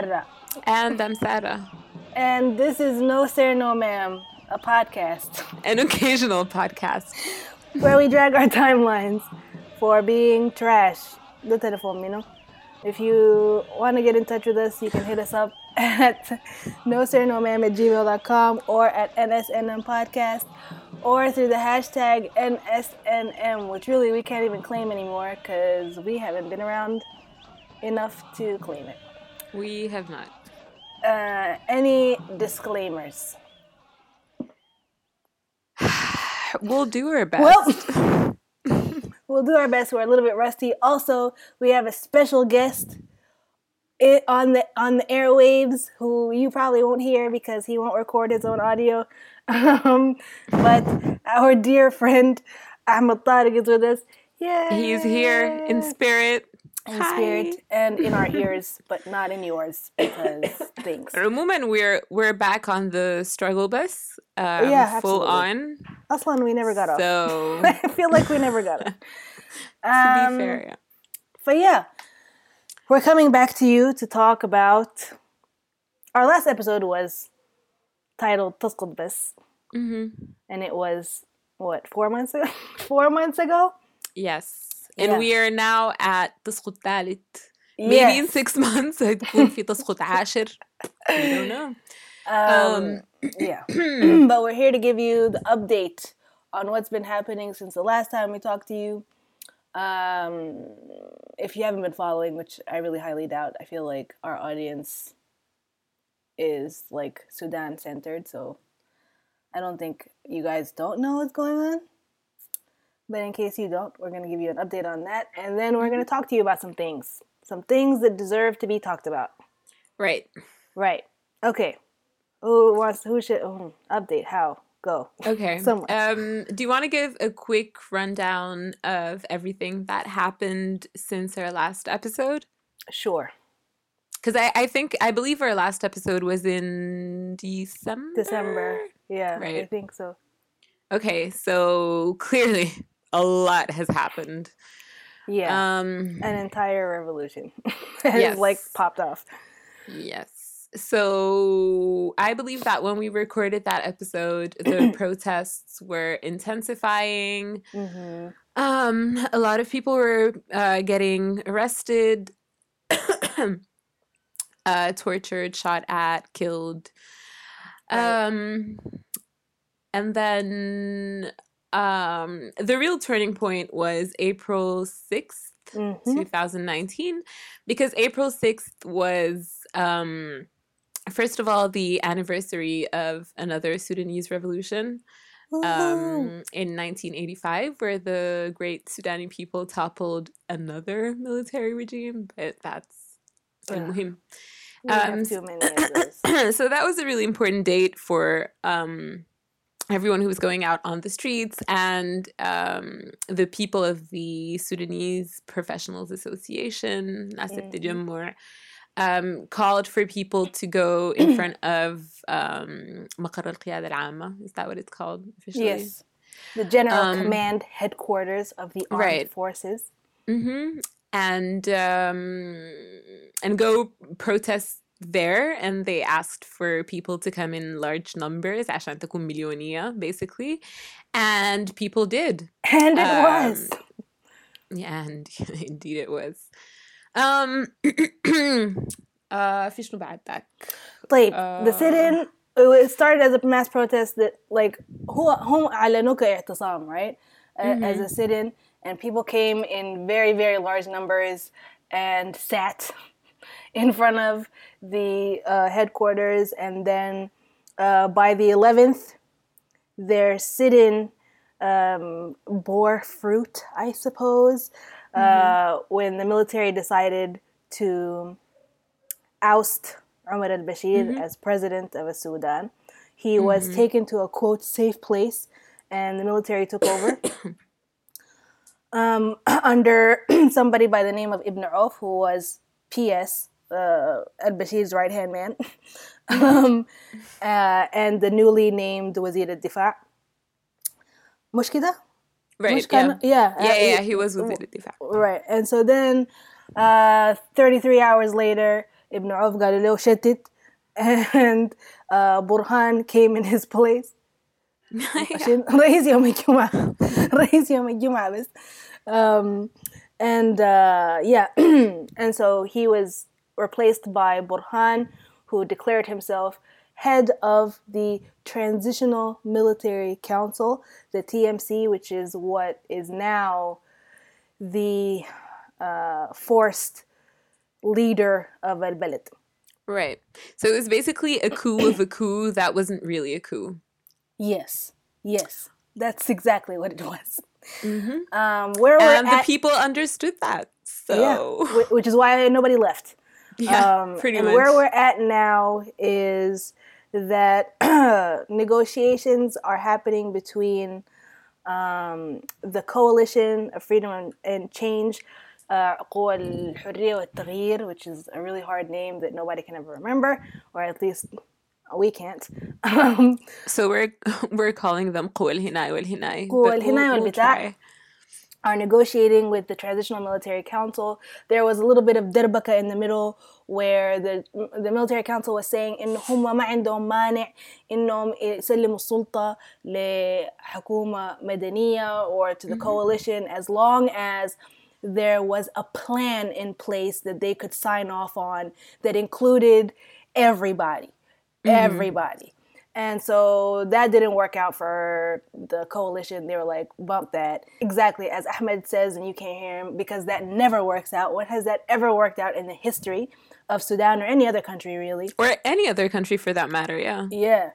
Sarah. And I'm Sarah. And this is No Sir, No Ma'am, a podcast. An occasional podcast. where we drag our timelines for being trash. The telephone, you know? If you want to get in touch with us, you can hit us up at no sir no ma'am at gmail.com or at NSNM podcast or through the hashtag NSNM, which really we can't even claim anymore because we haven't been around enough to claim it. We have not. Uh, any disclaimers? we'll do our best. Well, we'll do our best. We're a little bit rusty. Also, we have a special guest it, on the on the airwaves who you probably won't hear because he won't record his own audio. Um, but our dear friend Ahmed Tariq is with us. Yeah, he's here in spirit. In Hi. spirit and in our ears, but not in yours because things. moment, we're we're back on the struggle bus. Um, yeah, full on. That's one we never got off. So I feel like we never got off. to um, be fair, yeah. But yeah, we're coming back to you to talk about. Our last episode was titled "Tasqud Bas," mm-hmm. and it was what four months ago. four months ago. Yes, and yeah. we are now at "Tasqud Talit." Maybe yes. in six months هتكون في تسقط عاشر. We don't know. Um, um yeah, but we're here to give you the update on what's been happening since the last time we talked to you. Um, if you haven't been following, which I really highly doubt, I feel like our audience is like Sudan centered, so I don't think you guys don't know what's going on. But in case you don't, we're going to give you an update on that, and then we're going to talk to you about some things, some things that deserve to be talked about. Right. Right. Okay. Who wants? Who should? Oh, update. How? Go. Okay. Someone. Um, do you want to give a quick rundown of everything that happened since our last episode? Sure. Because I, I think I believe our last episode was in December. December. Yeah. Right. I think so. Okay, so clearly a lot has happened. Yeah. Um, an entire revolution has yes. like popped off. Yes so I believe that when we recorded that episode, the protests were intensifying. Mm-hmm. Um, a lot of people were uh, getting arrested, uh, tortured, shot at, killed. Um, and then um, the real turning point was April 6th, mm-hmm. 2019, because April 6th was. Um, first of all, the anniversary of another Sudanese revolution um, in 1985, where the great Sudani people toppled another military regime, but that's um, um, so that was a really important date for um, everyone who was going out on the streets and um, the people of the Sudanese Professionals Association, Nasib mm. um, called for people to go in front of um, Maqar al Qiyad al Amma. Is that what it's called officially? Yes. The General um, Command Headquarters of the Armed right. Forces. Mm-hmm. And um, and go protest there and they asked for people to come in large numbers عشان تكون مليونية basically and people did and it um, was yeah and indeed it was um uh في شنو بعد ذاك؟ طيب uh, the sit-in it started as a mass protest that like هو هم أعلنوه كاعتصام right mm-hmm. as a sit-in and people came in very very large numbers and sat in front of the uh, headquarters and then uh, by the 11th their sit-in um, bore fruit i suppose mm-hmm. uh, when the military decided to oust Omar al Bashir mm-hmm. as president of Sudan. He mm-hmm. was taken to a quote safe place, and the military took over um, under somebody by the name of Ibn Auf, who was PS uh, al Bashir's right hand man, um, uh, and the newly named Wazir al Difa. مش Right. Yeah. yeah. Yeah, yeah, He was with Difa. Right. And so then, uh, 33 hours later, Ibn Auf قالوا له شتت and uh, Burhan came in his place عشان رئيس يوم الجمعة رئيس يوم الجمعة بس um, and uh, yeah and so he was replaced by Burhan who declared himself head of the Transitional Military Council, the TMC, which is what is now the uh, forced leader of Al Balad. Right. So it was basically a coup of a coup that wasn't really a coup. Yes. Yes. That's exactly what it was. Mm-hmm. Um, where And we're the at, people understood that. So yeah, wh- which is why nobody left. Yeah, Um, pretty and much. where we're at now is that negotiations are happening between um, the coalition of freedom and, and change uh, قوى الحرية والتغيير which is a really hard name that nobody can ever remember or at least we can't um, so we're we're calling them قوى الهناي والهناي. قوى but الهناي we'll- we'll والبتاع. try. are negotiating with the Transitional Military Council. There was a little bit of derbaka in the middle where the the military council was saying إن هم ما عندهم مانع إنهم يسلموا السلطة لحكومة مدنية or to the coalition as long as there was a plan in place that they could sign off on that included everybody everybody. And so that didn't work out for the coalition. They were like, bump that. Exactly as Ahmed says, and you can't hear him because that never works out. When has that ever worked out in the history of Sudan or any other country, really? Or any other country for that matter, yeah. Yeah.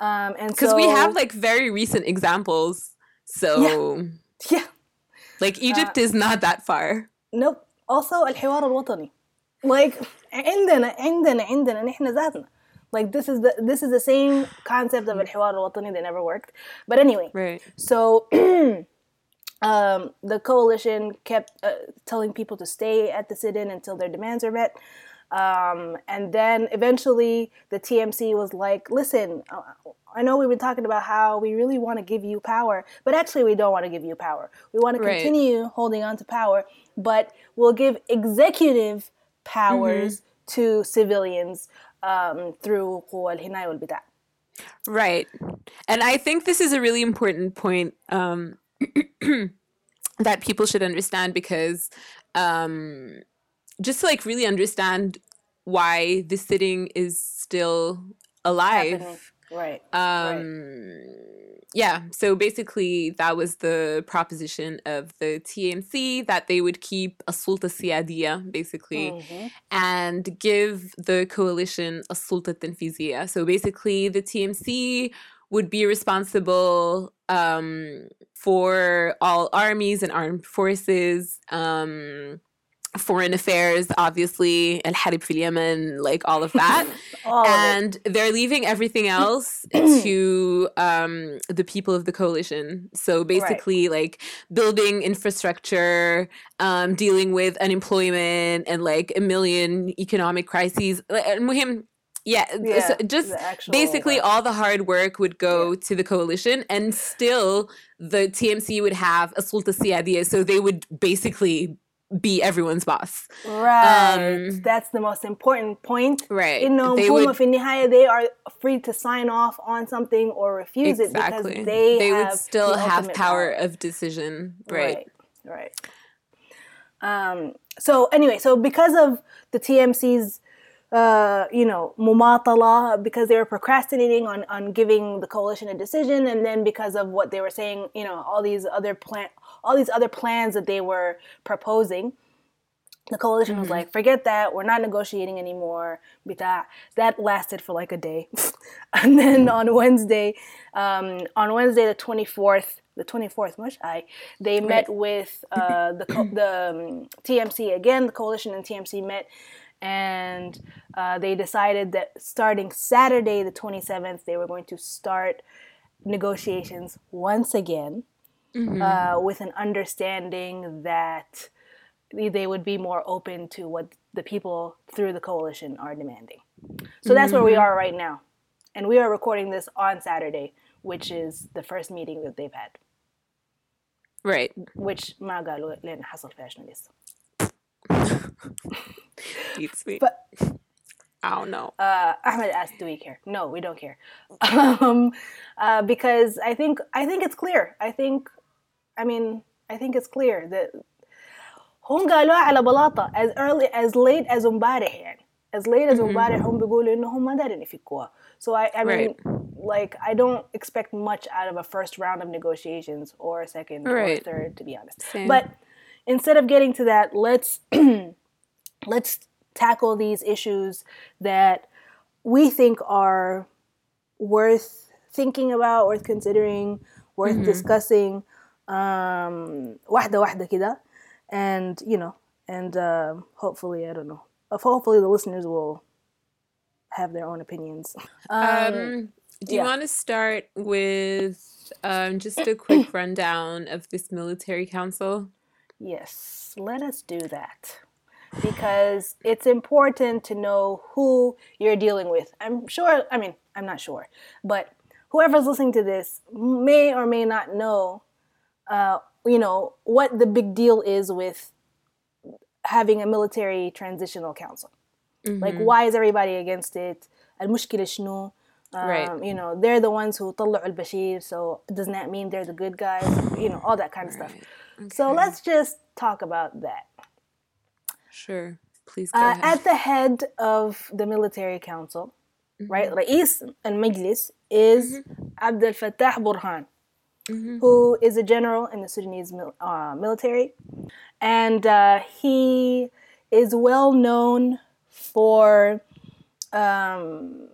Um, and Because so, we have like very recent examples. So yeah, like Egypt is not that far. nope. Also, الحوار الوطني. Like, عندنا عندنا عندنا نحن ذاتنا. Like this is the this is the same concept of الحوار الوطني that never worked. But anyway, Right. So um, the coalition kept uh, telling people to stay at the sit-in until their demands are met. Um, and then eventually the TMC was like, listen, uh, I know we've been talking about how we really want to give you power, but actually we don't want to give you power. We want to Right. continue holding on to power, but we'll give executive powers to civilians um, through قوى الحماية والبتاع. Right. And I think this is a really important point um, that people should understand because um, just to like really understand why the sitting is still alive. Right. Um, Yeah, so basically that was the proposition of the TMC that they would keep a sulta siyadiya, basically, Mhm. and give the coalition a sulta tanfiziya. So basically the TMC would be responsible um, for all armies and armed forces, um, foreign affairs, obviously, and Harib fil Yemen, like all of that. all and of they're leaving everything else to um, the people of the coalition. So basically, right. like building infrastructure, um, dealing with unemployment, and like a million economic crises. And him, yeah, yeah so just basically all the hard work would go yeah. to the coalition, and still the TMC would have a sulta siyadiya so they would basically be everyone's boss. Right. Um, That's the most important point. Right. You know, they, would, they are free to sign off on something or refuse exactly. it because they they would still have power, power, of decision. Right. Right. right. Um, so anyway, so because of the TMC's uh, you know, mumatala because they were procrastinating on, on giving the coalition a decision, and then because of what they were saying, you know, all these other plant all these other plans that they were proposing, the coalition was like, forget that, we're not negotiating anymore. That lasted for like a day. and then on Wednesday, um, on Wednesday the 24th, the 24th, much I, they met with uh, the, co- the um, TMC again, the coalition and TMC met, and uh, they decided that starting Saturday the 27th, they were going to start negotiations once again uh, with an understanding that they would be more open to what the people through the coalition are demanding. So that's where we are right now. And we are recording this on Saturday, which is the first meeting that they've had, Right. which ما قالوا لين حصل فيها شنو لسه. Beats me. But I don't know. Uh, Ahmed asked, "Do we care?" No, we don't care, um, uh, because I think I think it's clear. I think, I mean, I think it's clear that هم قالوها على بلاطة as early as late as امبارح يعني as late as امبارح هم بيقولوا إنه هم ما دارين يفكوها so I I mean like I don't expect much out of a first round of negotiations or a second or a third to be honest Same. but instead of getting to that let's let's tackle these issues that we think are worth thinking about worth considering worth discussing um, واحدة واحدة كده and you know and um, hopefully I don't know hopefully the listeners will have their own opinions Um, do you yeah. want to start with um, just a quick rundown of this military council? yes let us do that because it's important to know who you're dealing with i'm sure i mean i'm not sure but whoever's listening to this may or may not know uh, you know what the big deal is with having a military transitional council like why is everybody against it المشكلة شنو um, Right. you know they're the ones who طلعوا البشير so doesn't that mean they're the good guys you know all that kind of stuff so Okay. let's just talk about that Sure. Please go uh, ahead. at the head of the military council right رئيس المجلس is عبد الفتاح mm-hmm. who is a general in the Sudanese mil- uh, military. And uh, he is well known for um,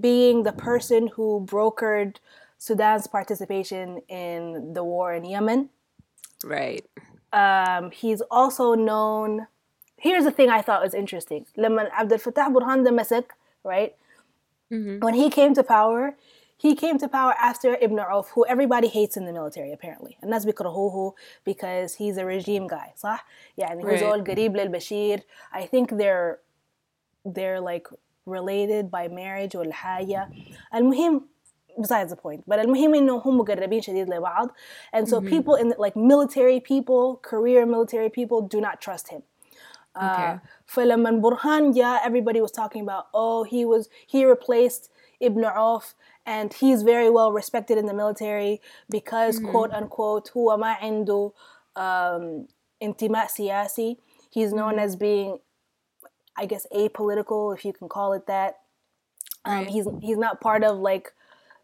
being the person who brokered Sudan's participation in the war in Yemen. Right. Um, he's also known. Here's the thing I thought was interesting. When Abdel Fattah Burhan Damasek, right, mm-hmm. when he came to power, he came to power after Ibn Auf, who everybody hates in the military apparently. الناس بيكرهوه because he's a regime guy, صح? يعني هو Right. زول قريب للبشير. I think they're they're like related by marriage ولا حاجة. المهم besides the point but المهم انه هم مقربين شديد لبعض and so people in like military people career military people do not trust him Okay. uh, فلما برهان جاء everybody was talking about oh he was he replaced Ibn Auf and he's very well respected in the military because quote unquote هو ما عنده um, انتماء سياسي he's known as being I guess apolitical if you can call it that um, Right. he's he's not part of like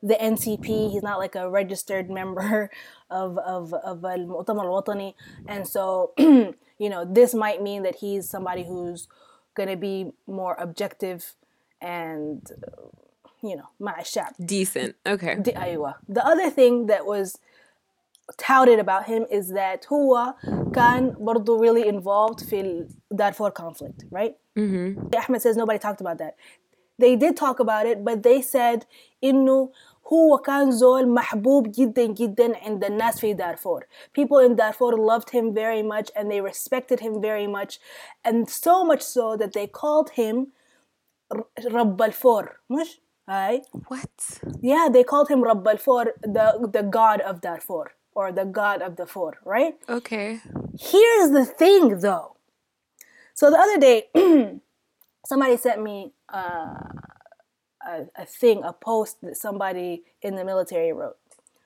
the NCP. He's not like a registered member of of of المؤتمر الوطني, and so you know this might mean that he's somebody who's gonna be more objective and uh, you know مع الشعب. Decent. Okay. دي أيوة. The other thing that was touted about him is that هو كان برضو really involved في ال Darfur conflict, right? Mm-hmm. Ahmed says nobody talked about that. They did talk about it, but they said إنه هو كان زول محبوب جدا جدا عند الناس في دارفور. People in Darfur loved him very much and they respected him very much, and so much so that they called him ر- رب الفور مش هاي What? yeah they called him رب الفور the the god of Darfur or the god of the four right Okay. Here's the thing, though. So the other day, somebody sent me uh, a, a thing, a post that somebody in the military wrote.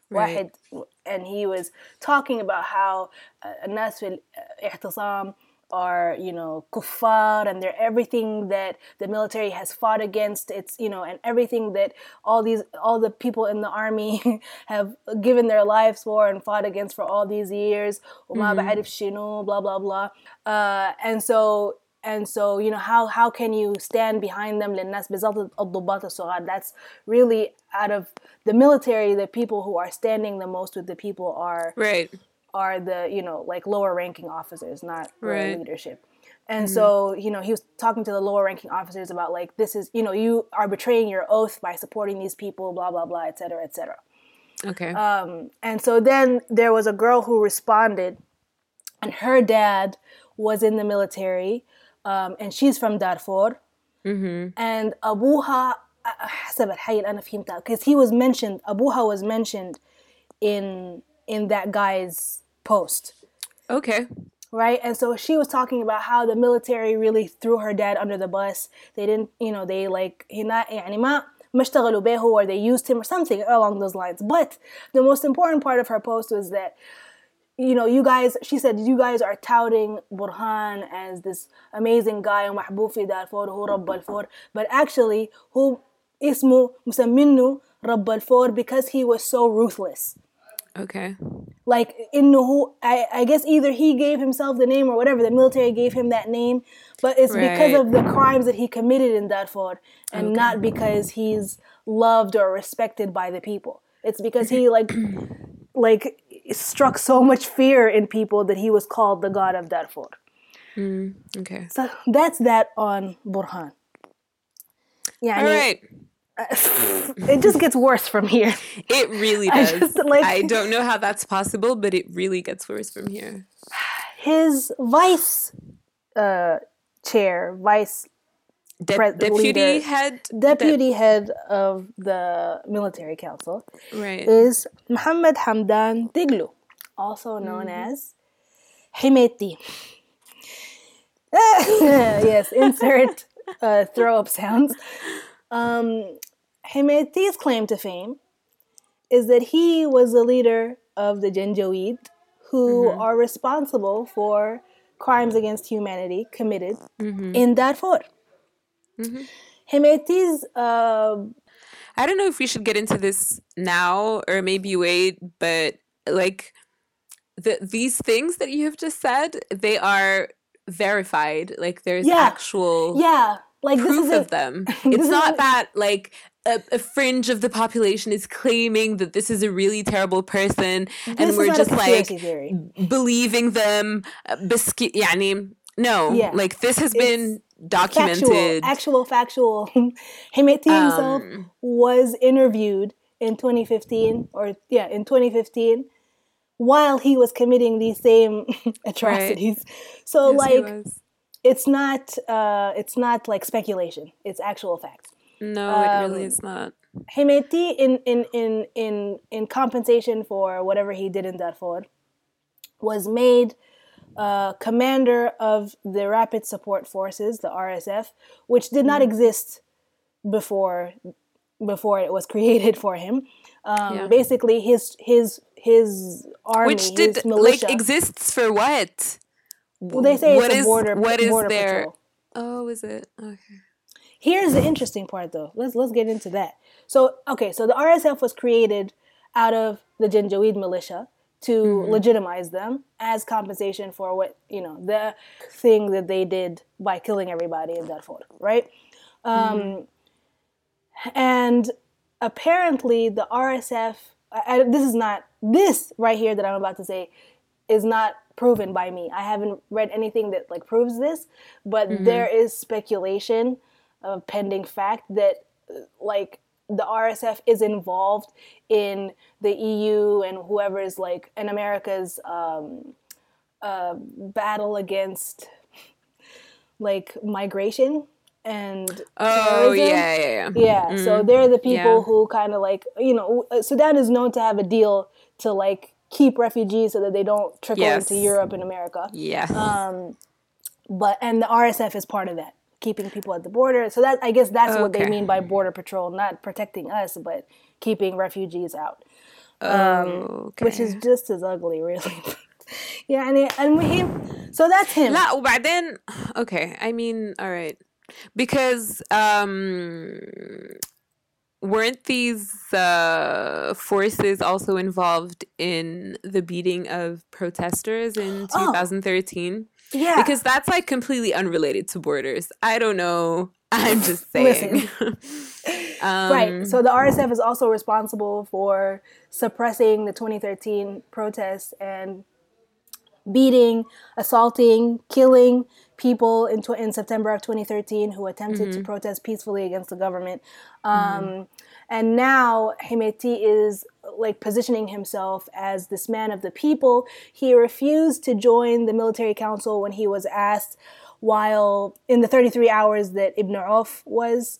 Right. واحد, and he was talking about how uh, الناس في الاعتصام are, you know, kuffar and they're everything that the military has fought against. It's, you know, and everything that all these, all the people in the army have given their lives for and fought against for all these years. وما بعرف شنو, blah, blah, blah. Uh, and so, and so, you know, how, how can you stand behind them للناس بالذات الضباط الصغار? That's really out of the military, the people who are standing the most with the people are Right. are the you know like lower ranking officers not the Right. leadership and so you know he was talking to the lower ranking officers about like this is you know you are betraying your oath by supporting these people blah blah blah etc cetera, etc cetera. Okay. um, and so then there was a girl who responded and her dad was in the military um, and she's from Darfur mm-hmm. and أبوها حسب الحي اللي أنا فهمتها because he was mentioned أبوها was mentioned in in that guy's post Okay. right? And so she was talking about how the military really threw her dad under the bus. They didn't, you know, they like هنا يعني ما ما اشتغلوا به or they used him or something along those lines. But the most important part of her post was that you know, you guys, she said, you guys are touting Burhan as this amazing guy ومحبوب في دارفور هو رب الفور but actually هو اسمه مسمينه رب الفور because he was so ruthless Okay. like in who I, I guess either he gave himself the name or whatever the military gave him that name but it's because of the crimes that he committed in Darfur and not because he's loved or respected by the people it's because he like like struck so much fear in people that he was called the god of Darfur mm, Okay. so that's that on Burhan yeah All right. It just gets worse from here It really I does. just, like- I don't know how that's possible, but it really gets worse from here. his vice uh, chair, vice De- deputy leader- head. deputy head of the military council right. is Mohammed Hamdan Daglo, also known as Himeti. yes, insert uh, throw up sounds. Um, Himeti's claim to fame is that he was the leader of the Janjaweed who are responsible for crimes against humanity committed in Darfur. Himeti's uh, I don't know if we should get into this now or maybe wait, but like the these things that you have just said, they are verified. Like there's Yeah. actual yeah, like this proof of them. It's not that like a, a fringe of the population is claiming that this is a really terrible person and this is we're just like theory. believing them. uh, Biscuit, yani, no, Yeah. like this has It's been Factual, documented. actual, factual. Himeti himself Um, was interviewed in 2015, or yeah, in 2015, while he was committing these same atrocities. So Yes, like. It's not, uh, it's not like speculation. It's actual facts. no, it really um, is not. Hemeti, in, in, in, in, in compensation for whatever he did in Darfur, was made uh, commander of the Rapid Support Forces, the RSF, which did not exist before before it was created for him. Um, Yeah. Basically, his his his army, Which did his militia. like exists for what? Well, they say What it's a border what is border their- patrol. Oh, is it? Okay. Here's the interesting part, though. Let's let's get into that. So, okay, so the RSF was created out of the Janjaweed militia to legitimize them as compensation for what you know the thing that they did by killing everybody in Darfur, right? Um, and apparently, the RSF. I, I, this is not this right here that I'm about to say is not proven by me. I haven't read anything that like proves this, but there is speculation of pending fact that like the RSF is involved in the EU and whoever is like in America's um, uh, battle against like migration and Oh terrorism. yeah, yeah, yeah. Yeah, so they're the people Yeah. who kind of like you know uh, Sudan is known to have a deal to like keep refugees so that they don't trickle Yes. into Europe and America. Yes. Um, but and the RSF is part of that, keeping people at the border. So that I guess that's what they Okay. mean by border patrol, not protecting us, but keeping refugees out, okay. which is just as ugly, really. yeah, and and him. So that's him. لا وبعدين okay I mean all right because um weren't these uh, forces also involved in the beating of protesters in Oh. 2013 yeah, because that's like completely unrelated to borders. I don't know. I'm just saying. Um, Right. So the RSF is also responsible for suppressing the 2013 protests and beating, assaulting, killing people in, tw- in September of 2013 who attempted to protest peacefully against the government. Um, And now Hemeti is like positioning himself as this man of the people. He refused to join the military council when he was asked while in the 33 hours that Ibn Auf was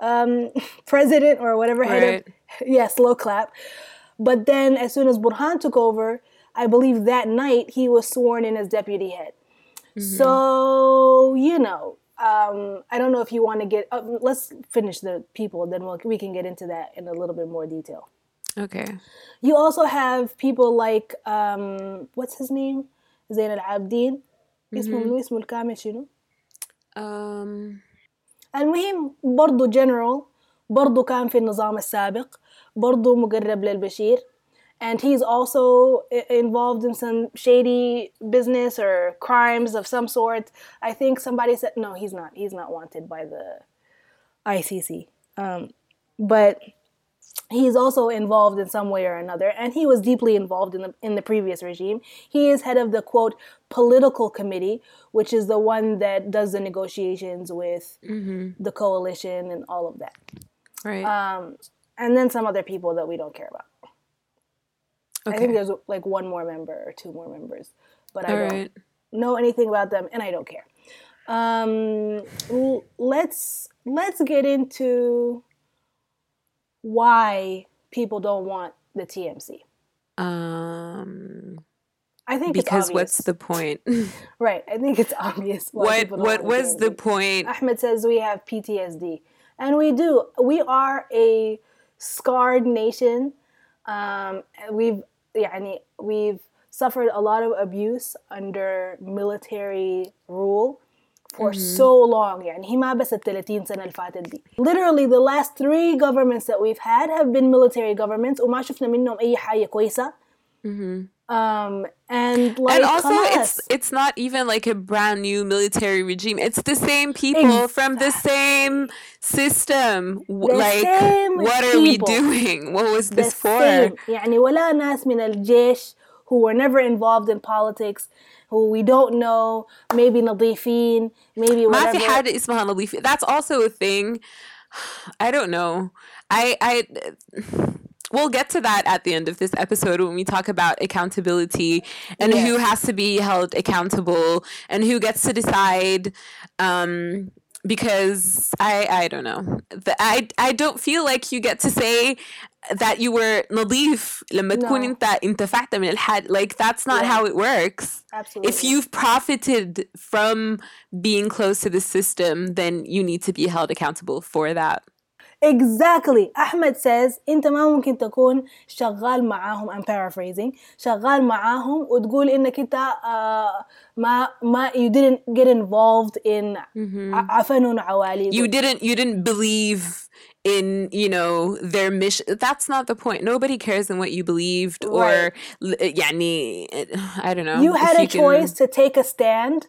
um, president or whatever head Right. of yeah slow clap but then as soon as burhan took over I believe that night he was sworn in as deputy head. Mm-hmm. So, you know, um, I don't know if you want to get, uh, let's finish the people, then we'll, we can get into that in a little bit more detail. Okay. You also have people like, um, what's his name? Zain Al Abidin. اسمه اسمه الكامل شنو؟ المهم برضه جنرال برضه كان في النظام السابق برضه مقرب للبشير and he's also involved in some shady business or crimes of some sort. I think somebody said no, he's not. He's not wanted by the ICC. Um, but he's also involved in some way or another, and he was deeply involved in the in the previous regime. He is head of the quote political committee, which is the one that does the negotiations with mm-hmm. the coalition and all of that. Right. Um, and then some other people that we don't care about. Okay. I think there's like one more member or two more members, but I don't right. know anything about them, and I don't care. Um, let's let's get into why people don't want the TMC. Um, I think because what's the point? right, I think it's obvious. what what was the point? Ahmed says we have PTSD, and we do. We are a scarred nation. Um, we've يعني we've suffered a lot of abuse under military rule for mm-hmm. so long يعني هي ما بس ال 30 سنة اللي فاتت دي literally the last three governments that we've had have been military governments وما شفنا منهم أي حاجة كويسة mm-hmm. Um, and like, and also it's it's not even like a brand new military regime. It's the same people exactly. from the same system. The like, same what people. are we doing? What was this the for? Same. يعني ولا ناس من الجيش who were never involved in politics who we don't know maybe نظيفين maybe whatever. ما في حد اسمها نظيفين. That's also a thing. I don't know. I I we'll get to that at the end of this episode when we talk about accountability and yes. who has to be held accountable and who gets to decide um, because I I don't know. The, I I don't feel like you get to say that you were نظيف لما تكون انت انتفعت من الحد like that's not yeah. how it works. Absolutely. If you've profited from being close to the system, then you need to be held accountable for that. Exactly. Ahmed says انت ما ممكن تكون شغال معاهم I'm paraphrasing شغال معاهم وتقول انك انت uh, ما ما you didn't get involved in mm-hmm. عفن عوالي. You didn't you didn't believe in you know their mission that's not the point nobody cares in what you believed right. or يعني I don't know you had a you choice can... to take a stand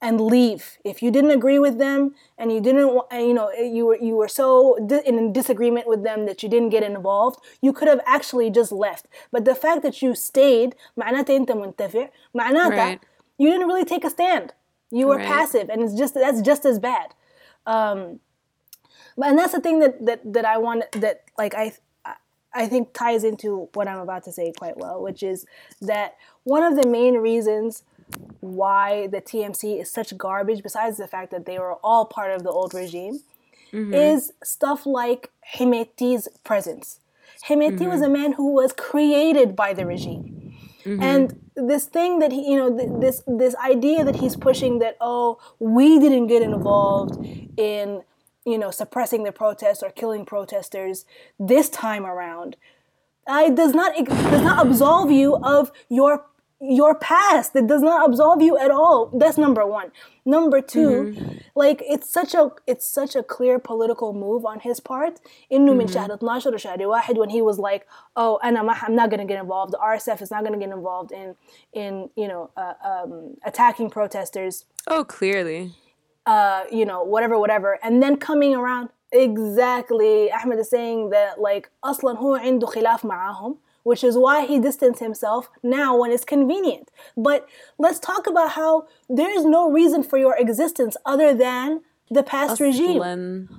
and leave if you didn't agree with them and you didn't you know you were you were so in disagreement with them that you didn't get involved you could have actually just left but the fact that you stayed معناته انت منتفع معناته right. you didn't really take a stand you were right. passive and it's just that's just as bad um but and that's the thing that that that I want that like I I think ties into what I'm about to say quite well, which is that one of the main reasons why the TMC is such garbage, besides the fact that they were all part of the old regime, mm-hmm. is stuff like Hemeti's presence. Hemeti mm-hmm. was a man who was created by the regime. Mm-hmm. And this thing that he, you know, th- this this idea that he's pushing that oh, we didn't get involved in, you know, suppressing the protests or killing protesters this time around, uh, it does not does not absolve you of your your past that does not absolve you at all that's number one number 2 mm-hmm. like it's such a it's such a clear political move on his part انه من شهر 12 وشهر واحد when he was like oh انا ما I'm not going to get involved the RSF is not going to get involved in in you know uh, um, attacking protesters oh clearly uh you know whatever whatever and then coming around exactly Ahmed is saying that like اصلا هو عنده خلاف معاهم which is why he distanced himself now when it's convenient. But let's talk about how there is no reason for your existence other than the past أصلاً regime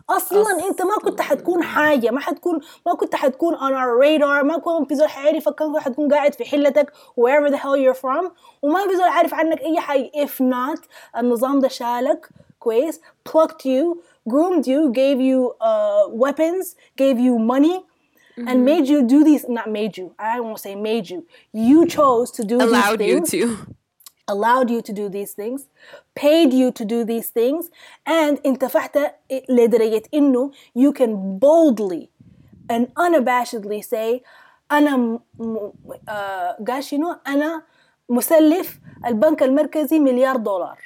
اصلا أصلاً. انت ما كنت حتكون حاجه ما حتكون ما كنت حتكون on our radar ما كنت في زول حيعرفك كان حتكون قاعد في حلتك wherever the hell you're from وما في زول عارف عنك اي حاجه if not النظام ده شالك كويس plucked you groomed you gave you uh, weapons gave you money mm-hmm. and made you do these not made you i won't say made you you chose to do allowed these things, you to allowed you to do these things paid you to do these things and انت فحت لدرجة انه you can boldly and unabashedly say انا م... آه قال شنو انا مسلف البنك المركزي مليار دولار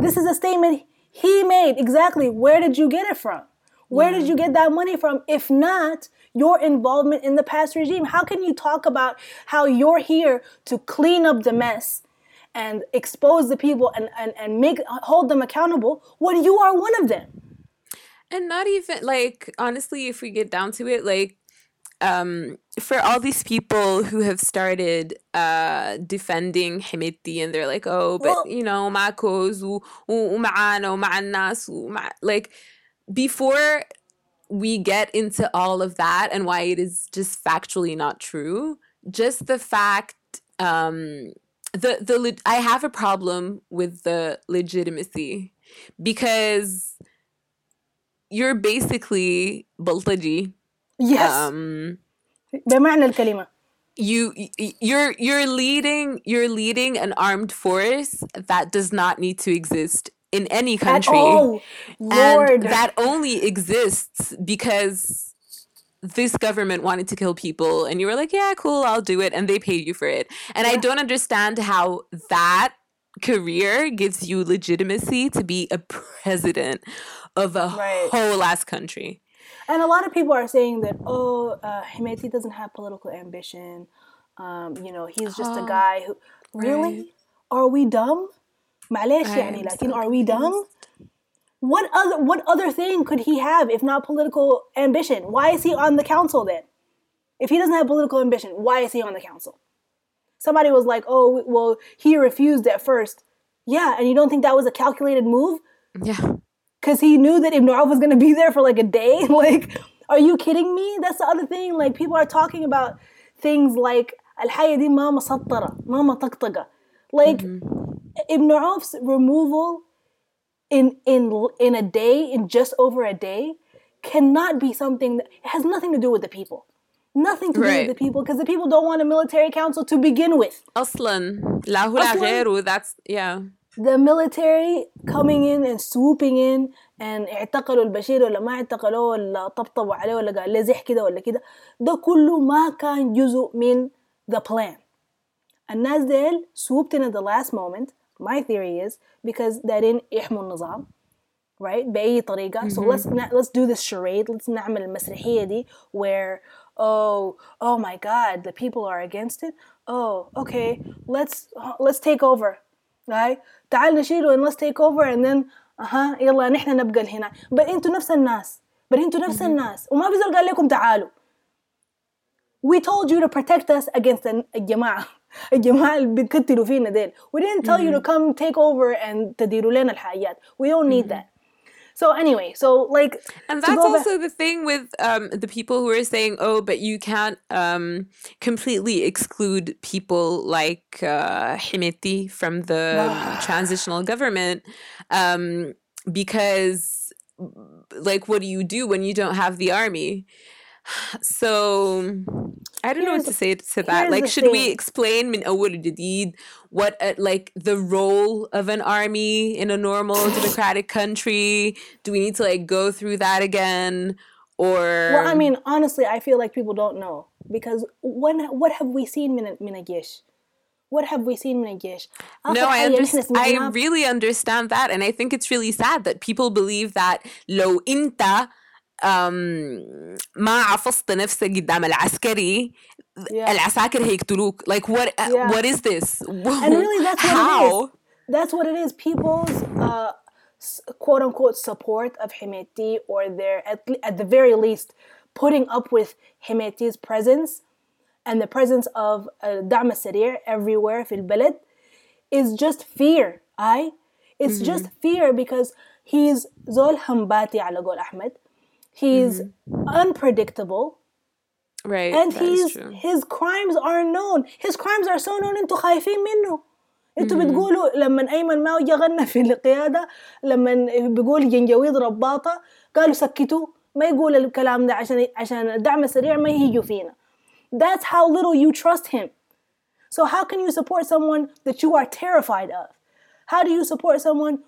this is a statement he made exactly where did you get it from where yeah. did you get that money from? If not your involvement in the past regime, how can you talk about how you're here to clean up the mess and expose the people and, and, and make hold them accountable when you are one of them? And not even like honestly, if we get down to it, like um, for all these people who have started uh, defending Hemeti and they're like, oh, but well, you know, معكوز ومعانا ومع الناس like before we get into all of that and why it is just factually not true, just the fact um the the I have a problem with the legitimacy because you're basically بلطجي. Yes. Um, بمعنى الكلمة. You you're you're leading you're leading an armed force that does not need to exist in any country. Oh, Lord. And that only exists because this government wanted to kill people and you were like, yeah, cool, I'll do it. And they paid you for it. And yeah. I don't understand how that career gives you legitimacy to be a president of a right. whole ass country. And a lot of people are saying that, oh, uh, Hemeti doesn't have political ambition. Um, you know, he's just oh, a guy who. Really? Right. Are we dumb? معلش يعني لكن are we dumb? What other what other thing could he have if not political ambition? Why is he on the council then? If he doesn't have political ambition, why is he on the council? Somebody was like, "Oh, well, he refused at first. Yeah, and you don't think that was a calculated move? Yeah. Cuz he knew that Ibn Auf was going to be there for like a day? like, are you kidding me? That's the other thing. Like people are talking about things like الحية دي ما مسطرة, ما مطقطقة. Like mm-hmm. Ibn Auf's removal in in in a day, in just over a day, cannot be something that it has nothing to do with the people. Nothing to right. do with the people because the people don't want a military council to begin with. أصلا لا هو لا غيره that's yeah. The military coming in and swooping in and اعتقلوا البشير ولا ما اعتقلوه ولا طبطبوا عليه ولا قال له زح كده ولا كده ده كله ما كان جزء من the plan. الناس ديل swooped in at the last moment my theory is because they didn't يحموا النظام right بأي طريقة mm-hmm. so let's let's do this charade let's نعمل المسرحية دي where oh oh my god the people are against it oh okay let's let's take over right تعال نشيله and let's take over and then اها يلا نحن نبقى هنا but انتوا نفس الناس but انتوا نفس mm-hmm. الناس وما في زول قال لكم تعالوا we told you to protect us against الجماعة الجماعة اللي بيقتلوا فينا ديل we didn't tell mm-hmm. you to come take over and تديروا لنا الحاجات we don't need mm-hmm. that so anyway, so like, and that's also back- the thing with um, the people who are saying, "Oh, but you can't um, completely exclude people like uh, Hemeti from the transitional government um, because, like, what do you do when you don't have the army?" So I don't here's, know what to say to that. Like, should thing. we explain min what uh, like the role of an army in a normal democratic country? Do we need to like go through that again? Or well, I mean, honestly, I feel like people don't know because when what have we seen min min What have we seen min No, I understand. I really understand that, and I think it's really sad that people believe that lo inta ما عفصت نفسك قدام العسكري yeah. العساكر هيقتلوك like what yeah. what is this and really that's what how it is. that's what it is people's uh, quote unquote support of Hemeti or their at, at the very least putting up with Hemeti's presence and the presence of دعم السريع everywhere في البلد is just fear I it's mm-hmm. just fear because he's زول همباتي على قول أحمد He's mm-hmm. unpredictable. Right. And he's his crimes are known. His crimes are so known انتوا خايفين منه. انتوا mm-hmm. بتقولوا لما ايمن ماو جا غنى في القياده لما بيقول جنجويد رباطه قالوا سكتوه ما يقول الكلام ده عشان عشان الدعم السريع ما يهيجوا فينا that's how little you trust him so how can you support someone that you are terrified of how do you support someone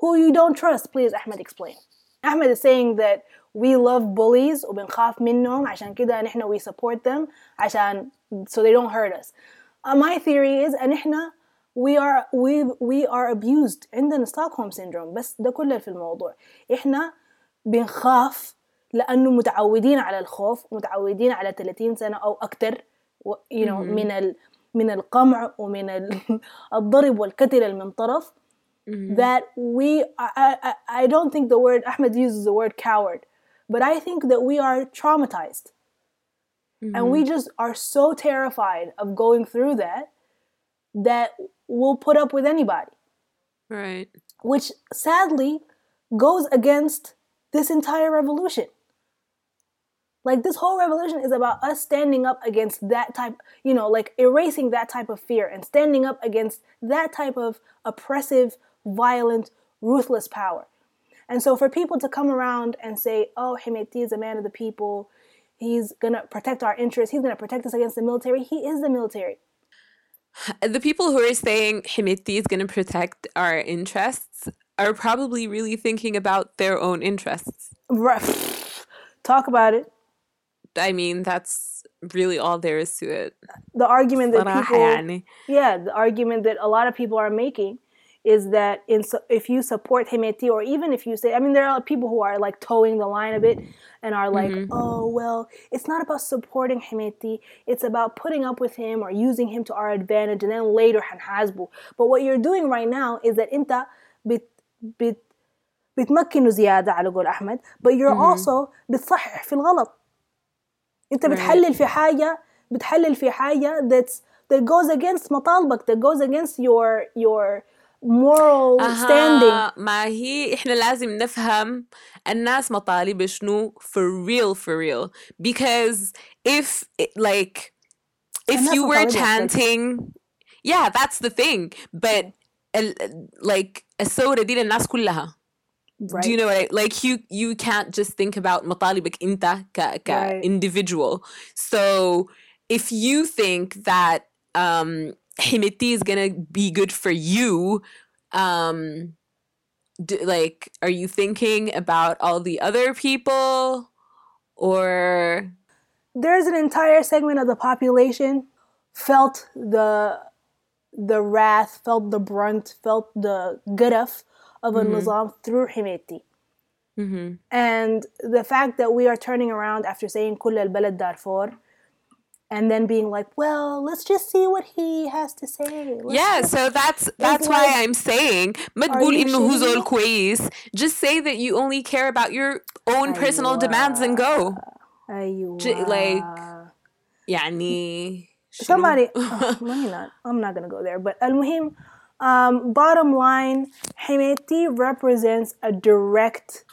who you don't trust please Ahmed explain Ahmed is saying that we love bullies وبنخاف منهم. عشان كده نحن we support them. عشان so they don't hurt us. Uh, my theory is ان إحنا we are we we are abused عندنا ستوكهولم syndrome. بس ده كله في الموضوع. إحنا بنخاف لأنه متعودين على الخوف متعودين على 30 سنة أو أكثر you know من ال من القمع ومن الضرب والقتل من طرف. that we I, I, I don't think the word Ahmed uses the word coward. But I think that we are traumatized and we mm-hmm. just are so terrified of going through that that we'll put up with anybody Right. which sadly goes against this entire revolution. Like this whole revolution is about us standing up against that type, you know, like erasing that type of fear and standing up against that type of oppressive, violent, ruthless power. And so for people to come around and say, oh, Hemeti is a man of the people, he's going to protect our interests, he's going to protect us against the military, he is the military. The people who are saying Hemeti is going to protect our interests are probably really thinking about their own interests. Talk about it. I mean, that's really all there is to it. The argument that people, yeah, the argument that a lot of people are making is that in su- if you support Hemeti or even if you say, I mean, there are people who are like towing the line a bit and are like, oh well, it's not about supporting Hemeti, it's about putting up with him or using him to our advantage, and then later حنحاسبه. But what you're doing right now is that انت بت بت بتمكنه زيادة على قول أحمد but you're also بتصحح في الغلط انت بتحلل في حاجة بتحلل في حاجة that's that goes against مطالبك that goes against your your moral standing أها ما هي إحنا لازم نفهم الناس مطالب شنو for real for real because if like if الناس you were مطالبها بجد. chanting yeah that's the thing but ال- like الثورة دي للناس كلها right Do you know what I like? You you can't just think about مطالبك أنت ك ك Right. individual. So if you think that um Hemeti is gonna be good for you. Um, like, are you thinking about all the other people, or there's an entire segment of the population felt the the wrath, felt the brunt, felt the gudaf of mm-hmm. Muslim through Hemeti. Mm-hmm. And the fact that we are turning around after saying "Kull al-Balad darfur." and then being like well let's just see what he has to say Let's yeah? just- So that's that's why like, I'm saying ما Are تقول you إنه هو shitting زول me? كويس. Just say that you only care about your own personal demands and go. أيوة. J- like يعني شنو؟ somebody oh, let me not i'm not gonna go there but المهم um, bottom line Hemeti represents a direct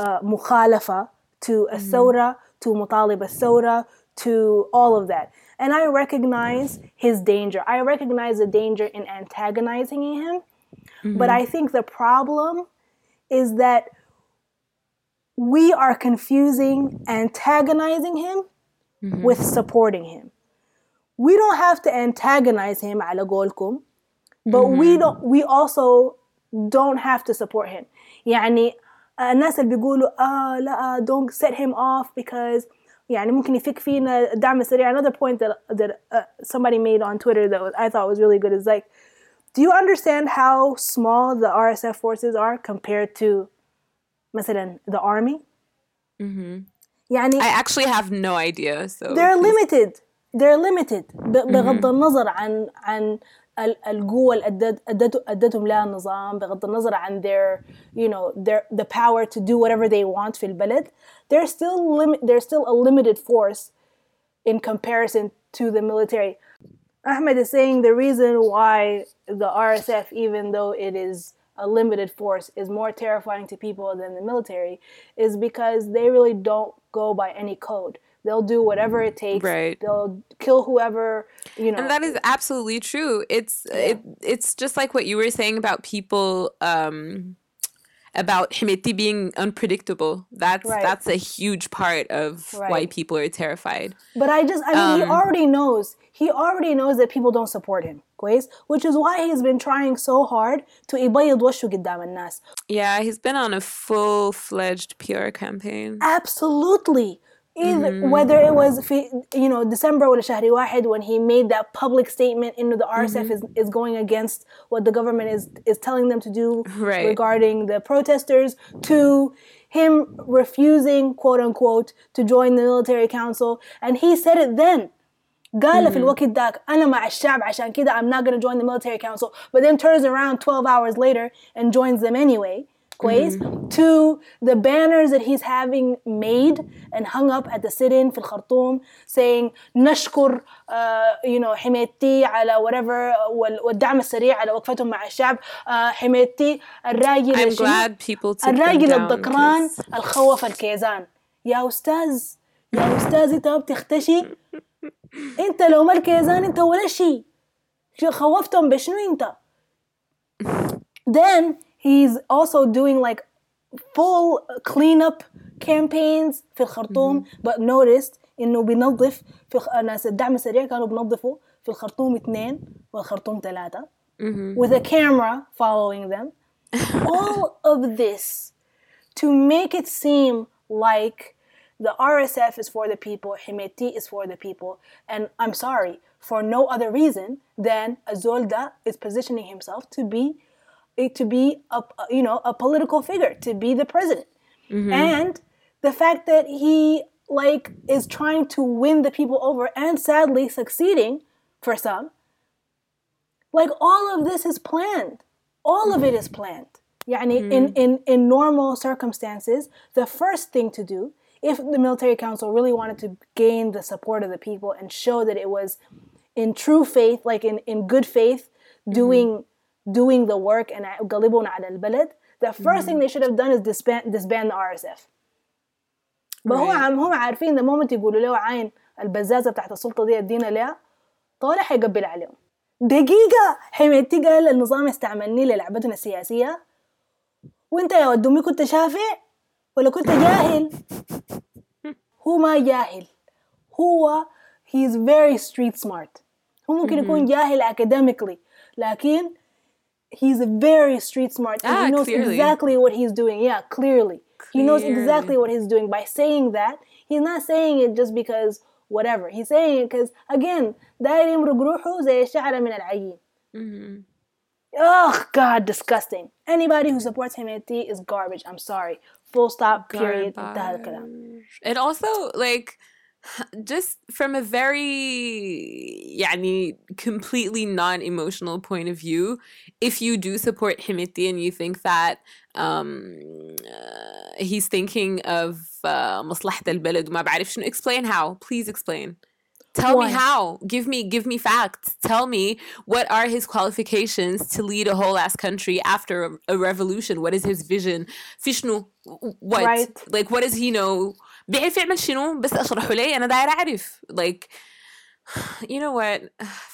uh, مخالفة to الثورة to مطالب الثورة to all of that and I recognize his danger I recognize the danger in antagonizing him but I think the problem is that we are confusing antagonizing him with supporting him we don't have to antagonize him على قولكم but we don't we also don't have to support him يعني الناس اللي بيقولوا اه لا don't set him off because يعني ممكن يفك فينا الدعم السريع another point that, that uh, somebody made on Twitter that was, I thought was really good is like do you understand how small the RSF forces are compared to مثلا the army يعني I actually have no idea. So they're limited they're limited ب- بغض النظر عن عن ال- القوة اللي أدت- أدت- أدتهم لها النظام بغض النظر عن their you know their the power to do whatever they want في البلد they're still limit they're still a limited force in comparison to the military Ahmed is saying the reason why the RSF even though it is a limited force is more terrifying to people than the military is because they really don't go by any code They'll do whatever it takes. Right. They'll kill whoever, you know. And that is absolutely true. It's yeah. it, it's just like what you were saying about people um about Hemeti being unpredictable. That's right. that's a huge part of right. why people are terrified. But I just I mean um, he already knows. He already knows that people don't support him, Grace, which is why he's been trying so hard to يبيض وشه Yeah, he's been on a full-fledged PR campaign. Absolutely Either, mm-hmm. whether it was في, you know December or شهر واحد when he made that public statement into the RSF mm-hmm. is, is going against what the government is is telling them to do right. regarding the protesters to him refusing quote unquote to join the military council and he said it then قال mm-hmm. في الوقت ذاك انا مع الشعب عشان كده I'm not going to join the military council but then turns around 12 hours later and joins them anyway كويس to the banners that he's having made and hung up at the sit-in في الخرطوم saying نشكر uh, you know حميتي على whatever والدعم السريع على وقفتهم مع الشعب. Uh, حميتي الراجل I'm glad people took الراجل الذكران الخوف الكيزان. يا أستاذ يا أستاذ أنت بتختشي أنت لو ما الكيزان أنت ولا شيء. خوفتهم بشنو أنت؟ Then He's also doing like full cleanup campaigns في الخرطوم mm-hmm. but noticed انه بينظف في ناس الدعم السريع كانوا بينظفوا في الخرطوم اثنين والخرطوم ثلاثة mm-hmm. with a camera following them all of this to make it seem like the RSF is for the people, Hemeti is for the people, and I'm sorry, for no other reason than Azolda is positioning himself to be to be a you know a political figure, to be the president, mm-hmm. and the fact that he like is trying to win the people over and sadly succeeding for some. Like all of this is planned. All of it is planned. Yeah, mm-hmm. in, in, in normal circumstances, the first thing to do, if the military council really wanted to gain the support of the people and show that it was in true faith, like in, in good faith, mm-hmm. doing mm-hmm. Doing the work and قلبون على البلد the 1st thing they should have done is disband, disband the RSF right. هو عم هم عارفين the moment يقولوا له عين البزازة بتاعت السلطة دي ادينا لها طالع حيقبل عليهم. دقيقة حميتي قال النظام استعملني للعبتنا السياسية. وانت يا ود امي كنت شافع ولا كنت جاهل؟ هو ما جاهل. هو he's very street smart. هو ممكن يكون جاهل academically. لكن he's very street smart and ah, he knows clearly. exactly what he's doing. Yeah, clearly. clearly. He knows exactly what he's doing. By saying that, he's not saying it just because whatever. He's saying it because again, داير يمرق روحه زي الشعرة من العجين. Mm-hmm. Oh God, disgusting. Anybody who supports Hemeti is garbage. I'm sorry. Full stop. Period. It also like just from a very yani completely non-emotional point of view if you do support Hemeti and you think that um, uh, he's thinking of مصلحة البلد وما explain how. Please explain. Tell me how. Give me give me facts. Tell me what are his qualifications to lead a whole ass country after a, a revolution? What is his vision? Fishnu what? Right. like what does he know? بيعرف يعمل شنو بس اشرحه لي انا داير اعرف like you know what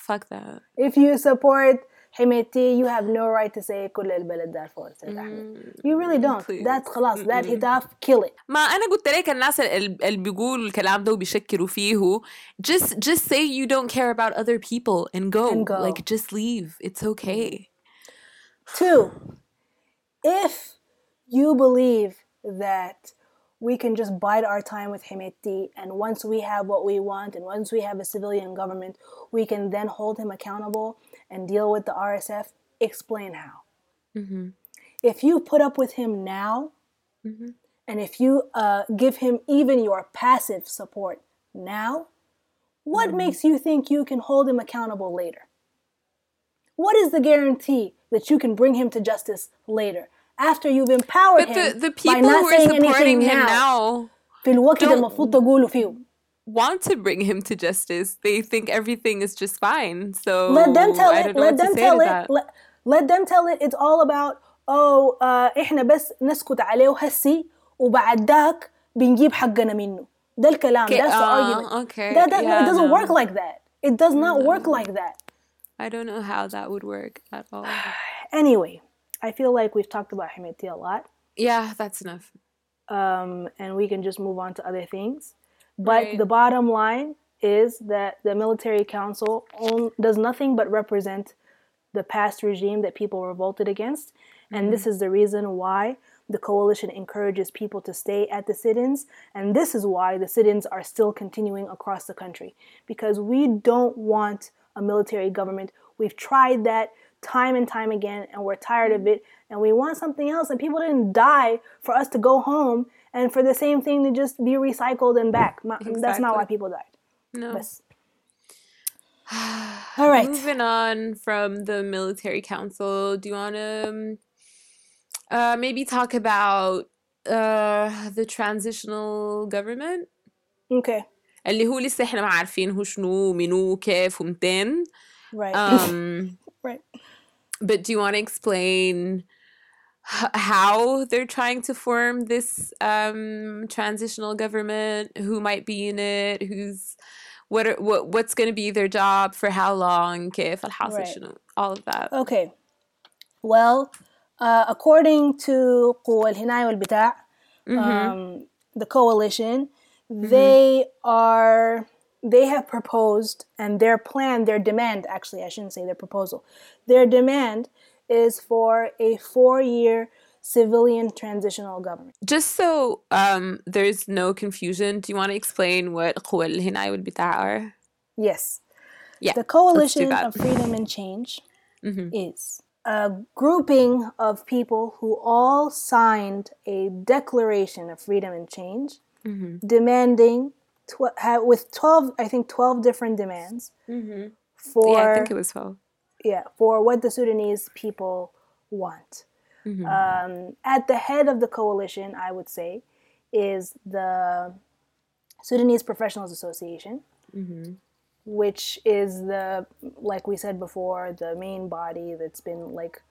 fuck that if you support حميتي you have no right to say كل البلد دارفور سيد احمد you really don't that's خلاص that هتاف kill it ما انا قلت لك الناس اللي بيقولوا الكلام ده وبيشكروا فيه just just say you don't care about other people and go, and go. like just leave it's okay two if you believe that we can just bide our time with Hemeti, and once we have what we want, and once we have a civilian government, we can then hold him accountable and deal with the RSF. Explain how. Mm-hmm. If you put up with him now, mm-hmm. and if you uh, give him even your passive support now, what mm-hmm. makes you think you can hold him accountable later? What is the guarantee that you can bring him to justice later? after you've empowered but him the, the people by not who saying are supporting him now, now want to bring him to justice. They think everything is just fine. So let them tell it. Let them tell it. Let, let, them tell it. It's all about oh uh, احنا بس نسكت عليه هسي وبعد ذاك بنجيب حقنا منه. ده الكلام. Okay, That's uh, the argument. Okay. That, that, yeah, it doesn't no. work like that. It does not no. work like that. I don't know how that would work at all. anyway, I feel like we've talked about Hemeti a lot. Yeah, that's enough. Um, and we can just move on to other things. But right. the bottom line is that the military council own, does nothing but represent the past regime that people revolted against. And mm-hmm. this is the reason why the coalition encourages people to stay at the sit ins. And this is why the sit ins are still continuing across the country. Because we don't want a military government. We've tried that time and time again, and we're tired of it. And we want something else. And people didn't die for us to go home and for the same thing to just be recycled and back. Exactly. That's not why people died. No. All right. Moving on from the military council, do you want to um, uh, maybe talk about uh, the transitional government? Okay. اللي هو لسه احنا ما عارفين هو شنو منو كيف ومتين. Right. Um, right. But do you want to explain how they're trying to form this um, transitional government? Who might be in it? Who's what are, what what's going to be their job for how long كيف الحاصل right. all of that okay well uh, according to قوة الحماية والبتاع mm-hmm. um, the coalition mm-hmm. they are they have proposed and their plan, their demand, actually, I shouldn't say their proposal, their demand is for a four year civilian transitional government. Just so um, there's no confusion, do you want to explain what Quwal Hinai would be that are? Yes. Yeah, the Coalition of Freedom and Change mm-hmm. is a grouping of people who all signed a declaration of freedom and change mm-hmm. demanding tw- with 12 i think 12 different demands mm-hmm. for yeah i think it was 12 yeah for what the sudanese people want Mm-hmm. Um, at the head of the coalition, I would say, is the Sudanese Professionals Association, mm-hmm. which is the, like we said before, the main body that's been like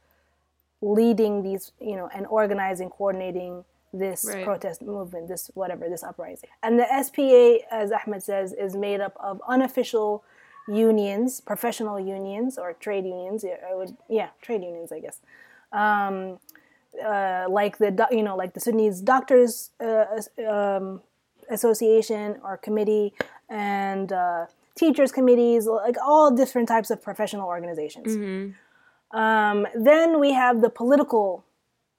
leading these, you know, and organizing, coordinating this right. protest movement, this whatever, this uprising. And the SPA, as Ahmed says, is made up of unofficial unions, professional unions or trade unions. I would, yeah, trade unions, I guess um, uh, like the you know like the Sudanese Doctors uh, um, Association or committee and uh, teachers committees, like all different types of professional organizations. Mm-hmm. Um, then we have the political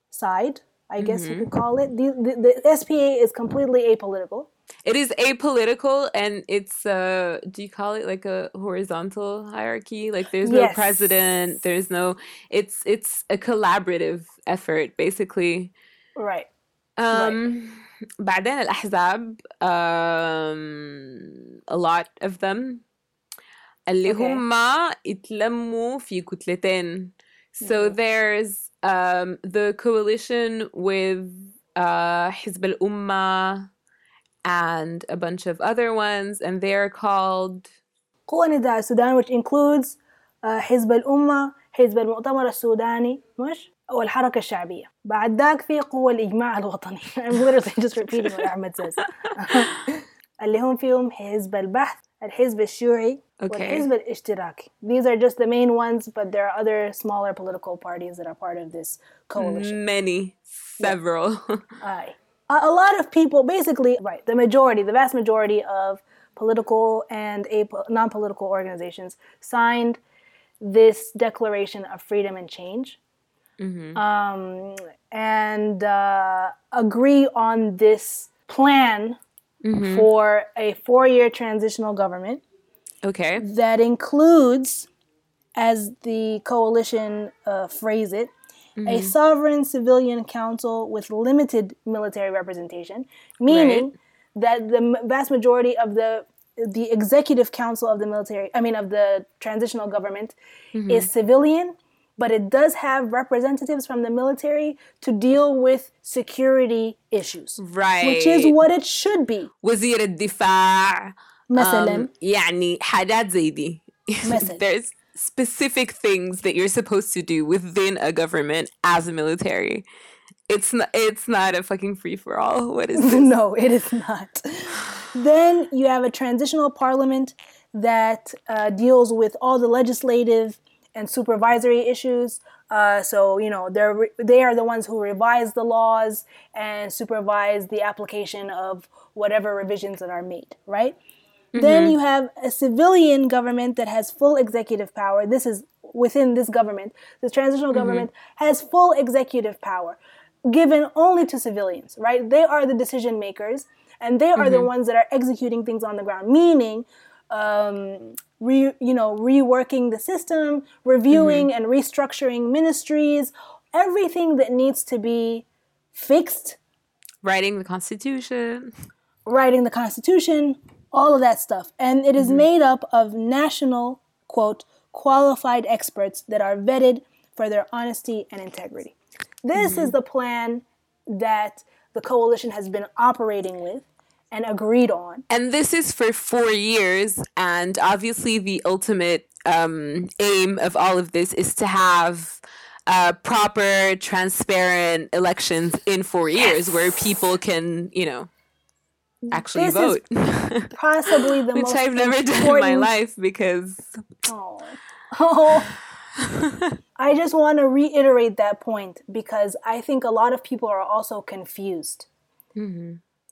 side, I guess mm-hmm. you could call it. The, the, the SPA is completely apolitical. It is apolitical and it's uh do you call it like a horizontal hierarchy? Like there's no yes. president, there's no it's it's a collaborative effort basically. Right. Um right. بعدين الأحزاب um, a lot of them اللي okay. هم يتلموا في كتلتين. So mm-hmm. there's um, the coalition with uh, Hizb al Ummah and a bunch of other ones, and they're called قوى نداء السودان which includes uh, حزب الأمة حزب المؤتمر السوداني مش والحركة الشعبية. بعد ذاك في قوة الإجماع الوطني. I'm literally just repeating what Ahmed says. اللي هم فيهم حزب البعث الحزب الشيوعي okay. والحزب الاشتراكي These are just the main ones but there are other smaller political parties that are part of this coalition Many, several yeah. Aye a lot of people, basically, right, the majority, the vast majority of political and non-political organizations signed this Declaration of Freedom and Change, mm-hmm. um, and uh, agree on this plan mm-hmm. for a four-year transitional government. Okay. That includes, as the coalition uh, phrase it, mm-hmm. a sovereign civilian council with limited military representation, meaning right. that the vast majority of the the executive council of the military, I mean of the transitional government, mm-hmm. is civilian, but it does have representatives from the military to deal with security issues. Right. Which is what it should be. وزير الدفاع مثلا um, يعني حاجات زي دي. مثلا. There's specific things that you're supposed to do within a government as a military. It's not it's not a fucking free for all. What is this? no, it is not. then you have a transitional parliament that uh, deals with all the legislative and supervisory issues Uh, so you know they're re- they are the ones who revise the laws and supervise the application of whatever revisions that are made, right? Then you have a civilian government that has full executive power. This is within this government. The transitional government has full executive power given only to civilians, right? They are the decision makers and they are the ones that are executing things on the ground, meaning um, re, you know, reworking the system, reviewing mm-hmm. and restructuring ministries, everything that needs to be fixed Writing the Constitution. writing the Constitution, all of that stuff. And it is mm-hmm. made up of national, quote, qualified experts that are vetted for their honesty and integrity. This is mm-hmm. the plan that the coalition has been operating with and agreed on. And this is for four years. And obviously, the ultimate um, aim of all of this is to have uh, proper, transparent elections in four years where people can, you know, actually This is vote. Possibly the Which most I've never done in my life because. Oh. Oh. I just want to reiterate that point because I think a lot of people are also confused.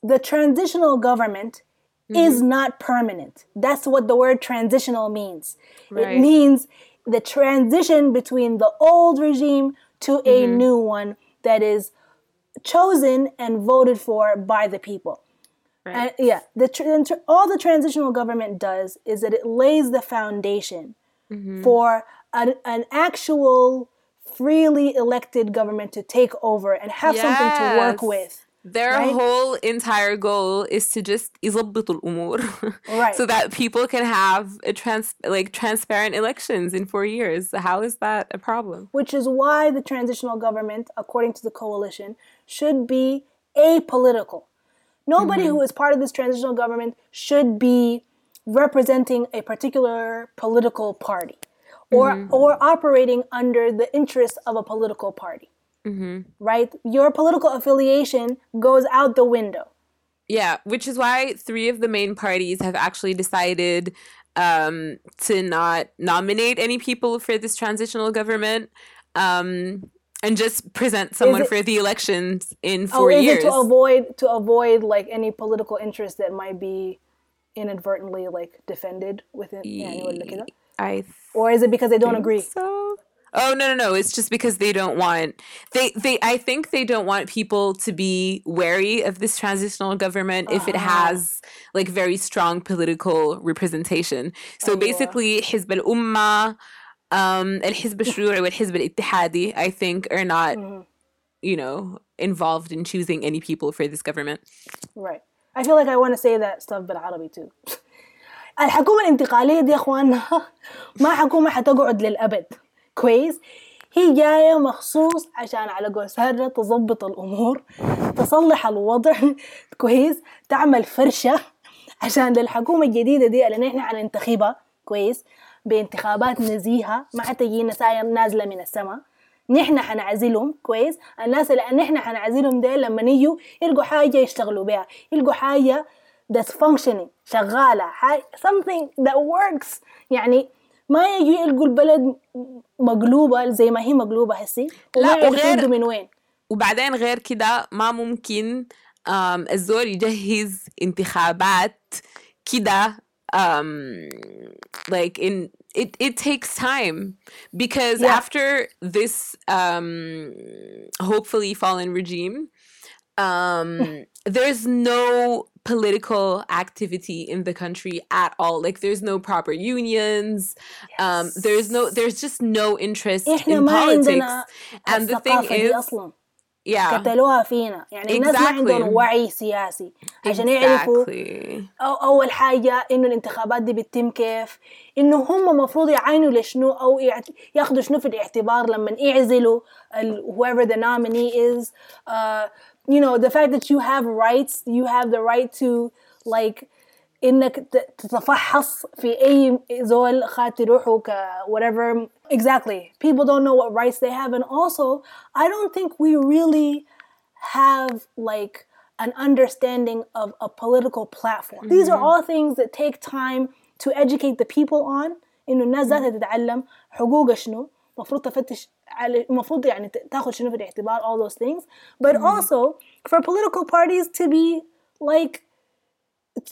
The transitional government is mm-hmm. not permanent. That's what the word transitional means. It means the transition between the old regime to a mm-hmm. new one that is chosen and voted for by the people. Uh, and yeah, the tr- tr- all the transitional government does is that it lays the foundation mm-hmm. for an, an actual freely elected government to take over and have something to work with. Their Right? whole entire goal is to just يظبطوا الأمور Right. so that people can have a trans like transparent elections in four years. How is that a problem? Which is why the transitional government, according to the coalition, should be apolitical. Nobody who is part of this transitional government should be representing a particular political party or or operating under the interests of a political party. mm-hmm. right? Your political affiliation goes out the window. Yeah, which is why three of the main parties have actually decided um, to not nominate any people for this transitional government um, and just present someone it, for the elections in oh, four oh, is years. It to avoid to avoid like any political interest that might be inadvertently like defended within. Yeah, up. I th- or is it because they don't agree? So Oh no no no! It's just because they don't want they they I think they don't want people to be wary of this transitional government if it has like very strong political representation. So basically, حزب الأمة, um, الحزب الشيوعي والحزب الاتحادي, I think, are not you know involved in choosing any people for this government. Right. I feel like I want to say that stuff بالعربي too. الحكومة الانتقالية دي يا اخواننا ما حكومة حتقعد للأبد كويس. هي جاية مخصوص عشان على قول سارة تظبط الأمور تصلح الوضع كويس تعمل فرشة عشان للحكومة الجديدة دي اللي نحن حننتخبها كويس بانتخابات نزيهة ما حتجي نسايا نازلة من السماء. نحن حنعزلهم كويس. الناس اللي نحن حنعزلهم ديل لما يجوا يلقوا حاجة يشتغلوا بها يلقوا حاجة that's functioning شغالة حاجة something that works. يعني ما يجوا يلقوا البلد مقلوبة زي ما هي مقلوبة هسي لا، وغير- من وين وبعدين غير كده ما ممكن الزول يجهز انتخابات كده like in it, it takes time because Yeah. after this um, hopefully fallen regime um, there's no political activity in the country at all like there's no proper unions um, there's no there's just no interest احنا in ما politics عندنا and the thing الثقافة دي is أصلا yeah قتلوها فينا يعني الناس ما Exactly. عندهم وعي سياسي عشان يعرفوا exactly أو أول حاجة إنه الانتخابات دي بتتم كيف إنه هم المفروض يعاينوا لشنو أو يعت- ياخدوا شنو في الاعتبار لما يعزلوا ال- whoever the nominee is uh, you know the fact that you have rights you have the right to like انك ت- تتفحص في اي زول خات يروحوا ك whatever exactly people don't know what rights they have and also I don't think we really have like an understanding of a political platform these are all things that take time to educate the people on انه الناس ذاتها تتعلم حقوقها شنو المفروض تفتش المفروض يعني تاخذ شنو في الاعتبار all those things but mm. also for political parties to be like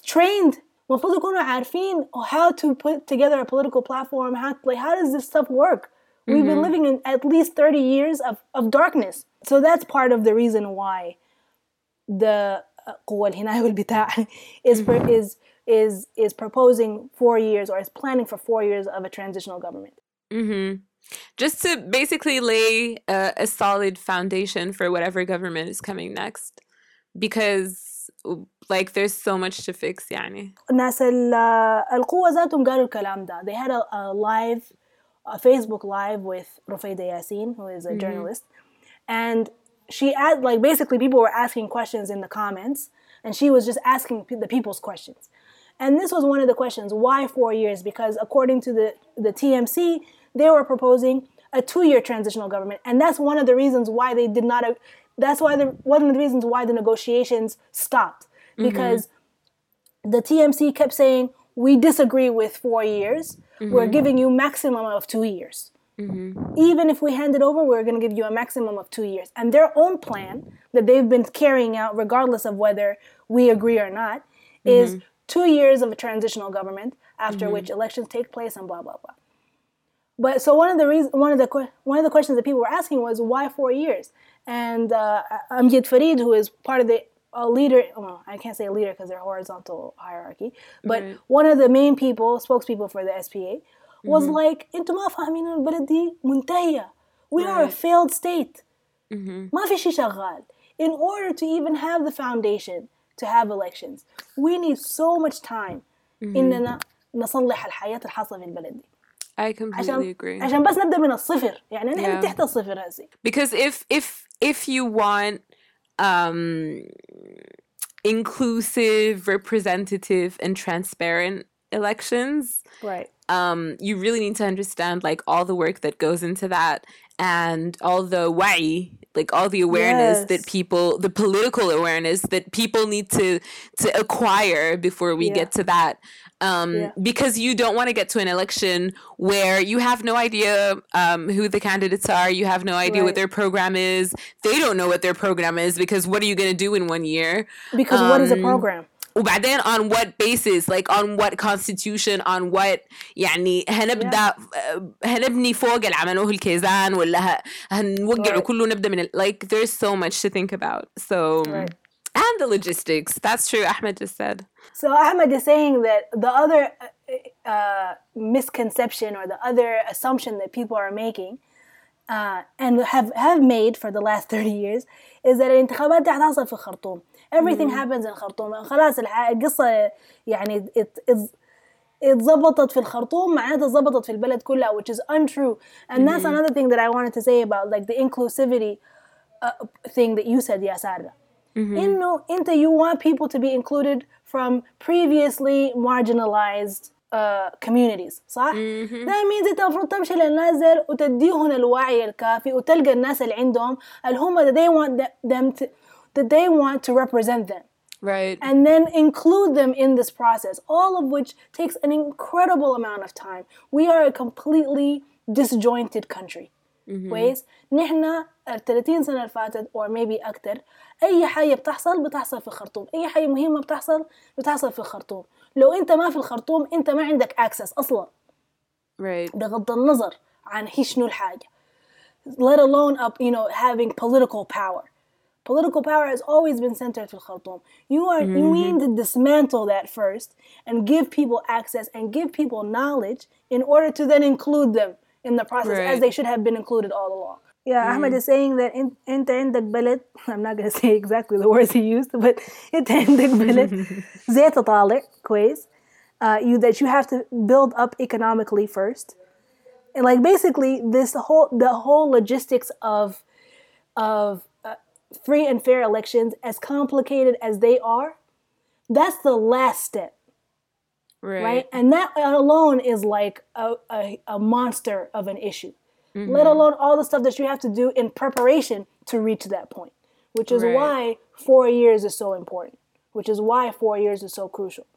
trained المفروض يكونوا عارفين how to put together a political platform how like how does this stuff work we've mm-hmm. been living in at least 30 years of, of darkness so that's part of the reason why the قوة الهناية والبتاع is is is is proposing four years or is planning for four years of a transitional government. Mm-hmm. Just to basically lay a, a solid foundation for whatever government is coming next, because like there's so much to fix يعني. ناس القوة ذاتهم قالوا الكلام ده. They had a, a live, a Facebook live with Rufayda Yassin, who is a mm-hmm. journalist, and she had like basically people were asking questions in the comments, and she was just asking the people's questions. And this was one of the questions why four years? Because according to the, the TMC, they were proposing a two year transitional government. And that's one of the reasons why they did not, that's why the, one of the reasons why the negotiations stopped. Mm-hmm. Because mm-hmm. the TMC kept saying, we disagree with four years. Mm-hmm. We're giving you maximum of two years. Mm-hmm. Even if we hand it over, we're going to give you a maximum of two years. And their own plan that they've been carrying out, regardless of whether we agree or not, is mm-hmm two years of a transitional government after mm-hmm. which elections take place and blah blah blah But so one of the reasons, one of the one of the questions that people were asking was why four years? And uh, Amjad Farid, who is part of the a leader, well, I can't say a leader because they're horizontal hierarchy, but right. one of the main people, spokespeople for the SPA, was mm-hmm. like, "انتم ما فاهمين البلد دي منتهية. We right. are a failed state. Mm-hmm. ما في شيء شغال. In order to even have the foundation to have elections we need so much time mm-hmm. إننا نصلح الحياة الحاصلة في البلد دي I completely عشان, agree عشان بس نبدأ من الصفر يعني نحن yeah. تحت الصفر هسي because if if if you want um inclusive representative and transparent elections right um you really need to understand like all the work that goes into that and all the wa'i like all the awareness yes. that people the political awareness that people need to to acquire before we yeah. get to that um, yeah. because you don't want to get to an election where you have no idea um, who the candidates are you have no idea right. what their program is they don't know what their program is because what are you going to do in one year because um, what is a um, program وبعدين on what basis like on what constitution on what يعني هنبدا yeah. هنبني فوق اللي عملوه الكيزان ولا هنوقعه right. كله نبدا من like there's so much to think about so right. and the logistics that's true Ahmed just said so Ahmed is saying that the other uh, misconception or the other assumption that people are making uh, and have have made for the last 30 years is that الانتخابات دي حتحصل في الخرطوم everything mm. happens in خرطوم خلاص القصة يعني اتظبطت في الخرطوم معناتها اتظبطت في البلد كلها which is untrue and that's mm-hmm. another thing that I wanted to say about like the inclusivity uh, thing that you said يا سارة mm-hmm. إنه أنت you want people to be included from previously marginalized uh, communities صح؟ mm-hmm. that means انت المفروض تمشي للناس وتديهم الوعي الكافي وتلقى الناس اللي عندهم اللي هم they want them to that they want to represent them. Right. And then include them in this process, all of which takes an incredible amount of time. We are a completely disjointed country. كويس؟ نحن ال 30 سنة اللي فاتت or maybe أكتر أي حاجة بتحصل بتحصل في الخرطوم، أي حاجة مهمة بتحصل بتحصل في الخرطوم، لو أنت ما في الخرطوم أنت ما عندك access أصلا. Right. بغض النظر عن هي شنو الحاجة. Let alone up, you know, having political power. Political power has always been centered في الخرطوم. You are mm-hmm. you need to dismantle that first and give people access and give people knowledge in order to then include them in the process right. as they should have been included all along. Yeah, mm-hmm. Ahmed is saying that in انت عندك بلد I'm not gonna say exactly the words he used but انت عندك بلد زي تطالع كويس uh, you that you have to build up economically first. And like basically this whole the whole logistics of of free and fair elections, as complicated as they are, that's the last step. Right. right? And that alone is like a, a, a monster of an issue, mm-hmm. let alone all the stuff that you have to do in preparation to reach that point, which is right. why four years is so important, which is why four years is so crucial.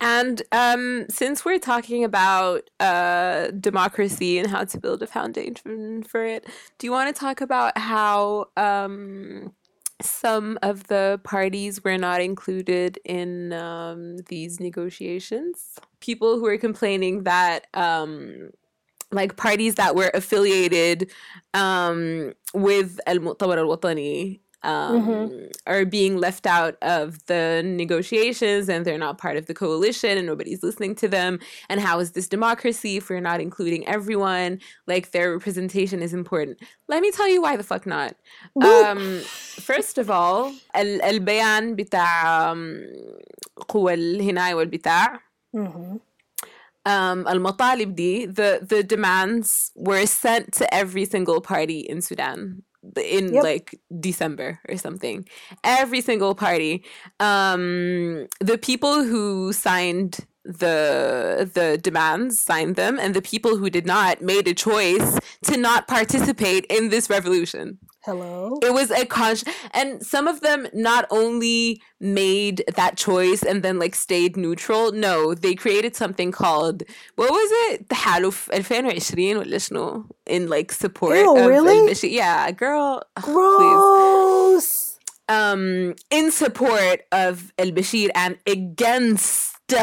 And um, since we're talking about uh, democracy and how to build a foundation for it, do you want to talk about how um, some of the parties were not included in um, these negotiations? People who are complaining that um, like parties that were affiliated um, with Al Mu'tamar Al Watani um, mm-hmm. are being left out of the negotiations and they're not part of the coalition and nobody's listening to them. And how is this democracy if we're not including everyone? Like their representation is important. Let me tell you why the fuck not. Um, first of all, البيان بتاع قوى الهناية والبتاع um, المطالب دي, the, the demands were sent to every single party in Sudan in yep. like December or something. Every single party. Um, the people who signed the the demands signed them and the people who did not made a choice to not participate in this revolution hello it was a con and some of them not only made that choice and then like stayed neutral no they created something called what was it تحالف 2020 ولا شنو in like support Ew, of really? yeah girl gross um in support of El Bashir and against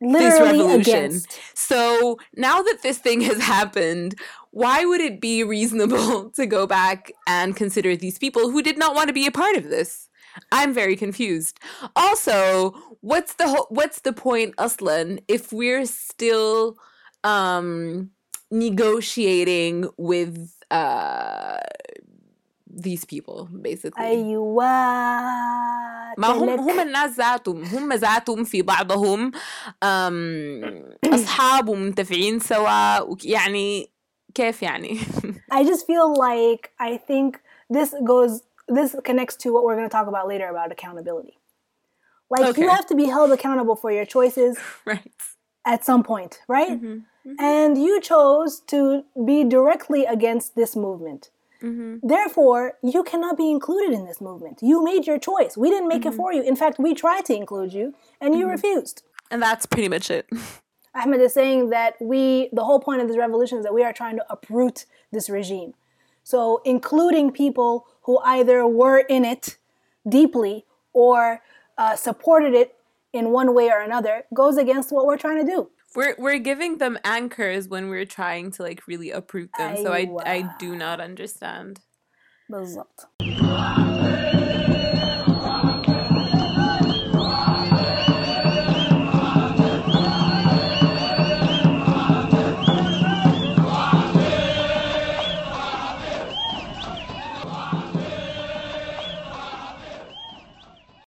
Literally this revolution. Against. So now that this thing has happened, why would it be reasonable to go back and consider these people who did not want to be a part of this? I'm very confused. Also, what's the ho- what's the point, Aslan, if we're still um, negotiating with uh, these people basically ايوه ما هم هم الناس ذاتهم هم ذاتهم في بعضهم اصحاب ومنتفعين سوا يعني كيف يعني I just feel like I think this goes this connects to what we're going to talk about later about accountability like okay. you have to be held accountable for your choices right at some point right mm-hmm. Mm-hmm. and you chose to be directly against this movement Mm-hmm. Therefore, you cannot be included in this movement. You made your choice. We didn't make mm-hmm. it for you. In fact, we tried to include you and you mm-hmm. refused. And that's pretty much it. Ahmed is saying that we, the whole point of this revolution is that we are trying to uproot this regime. So, including people who either were in it deeply or uh, supported it in one way or another goes against what we're trying to do. We're we're giving them anchors when we're trying to like really uproot them. So I I do not understand. بالضبط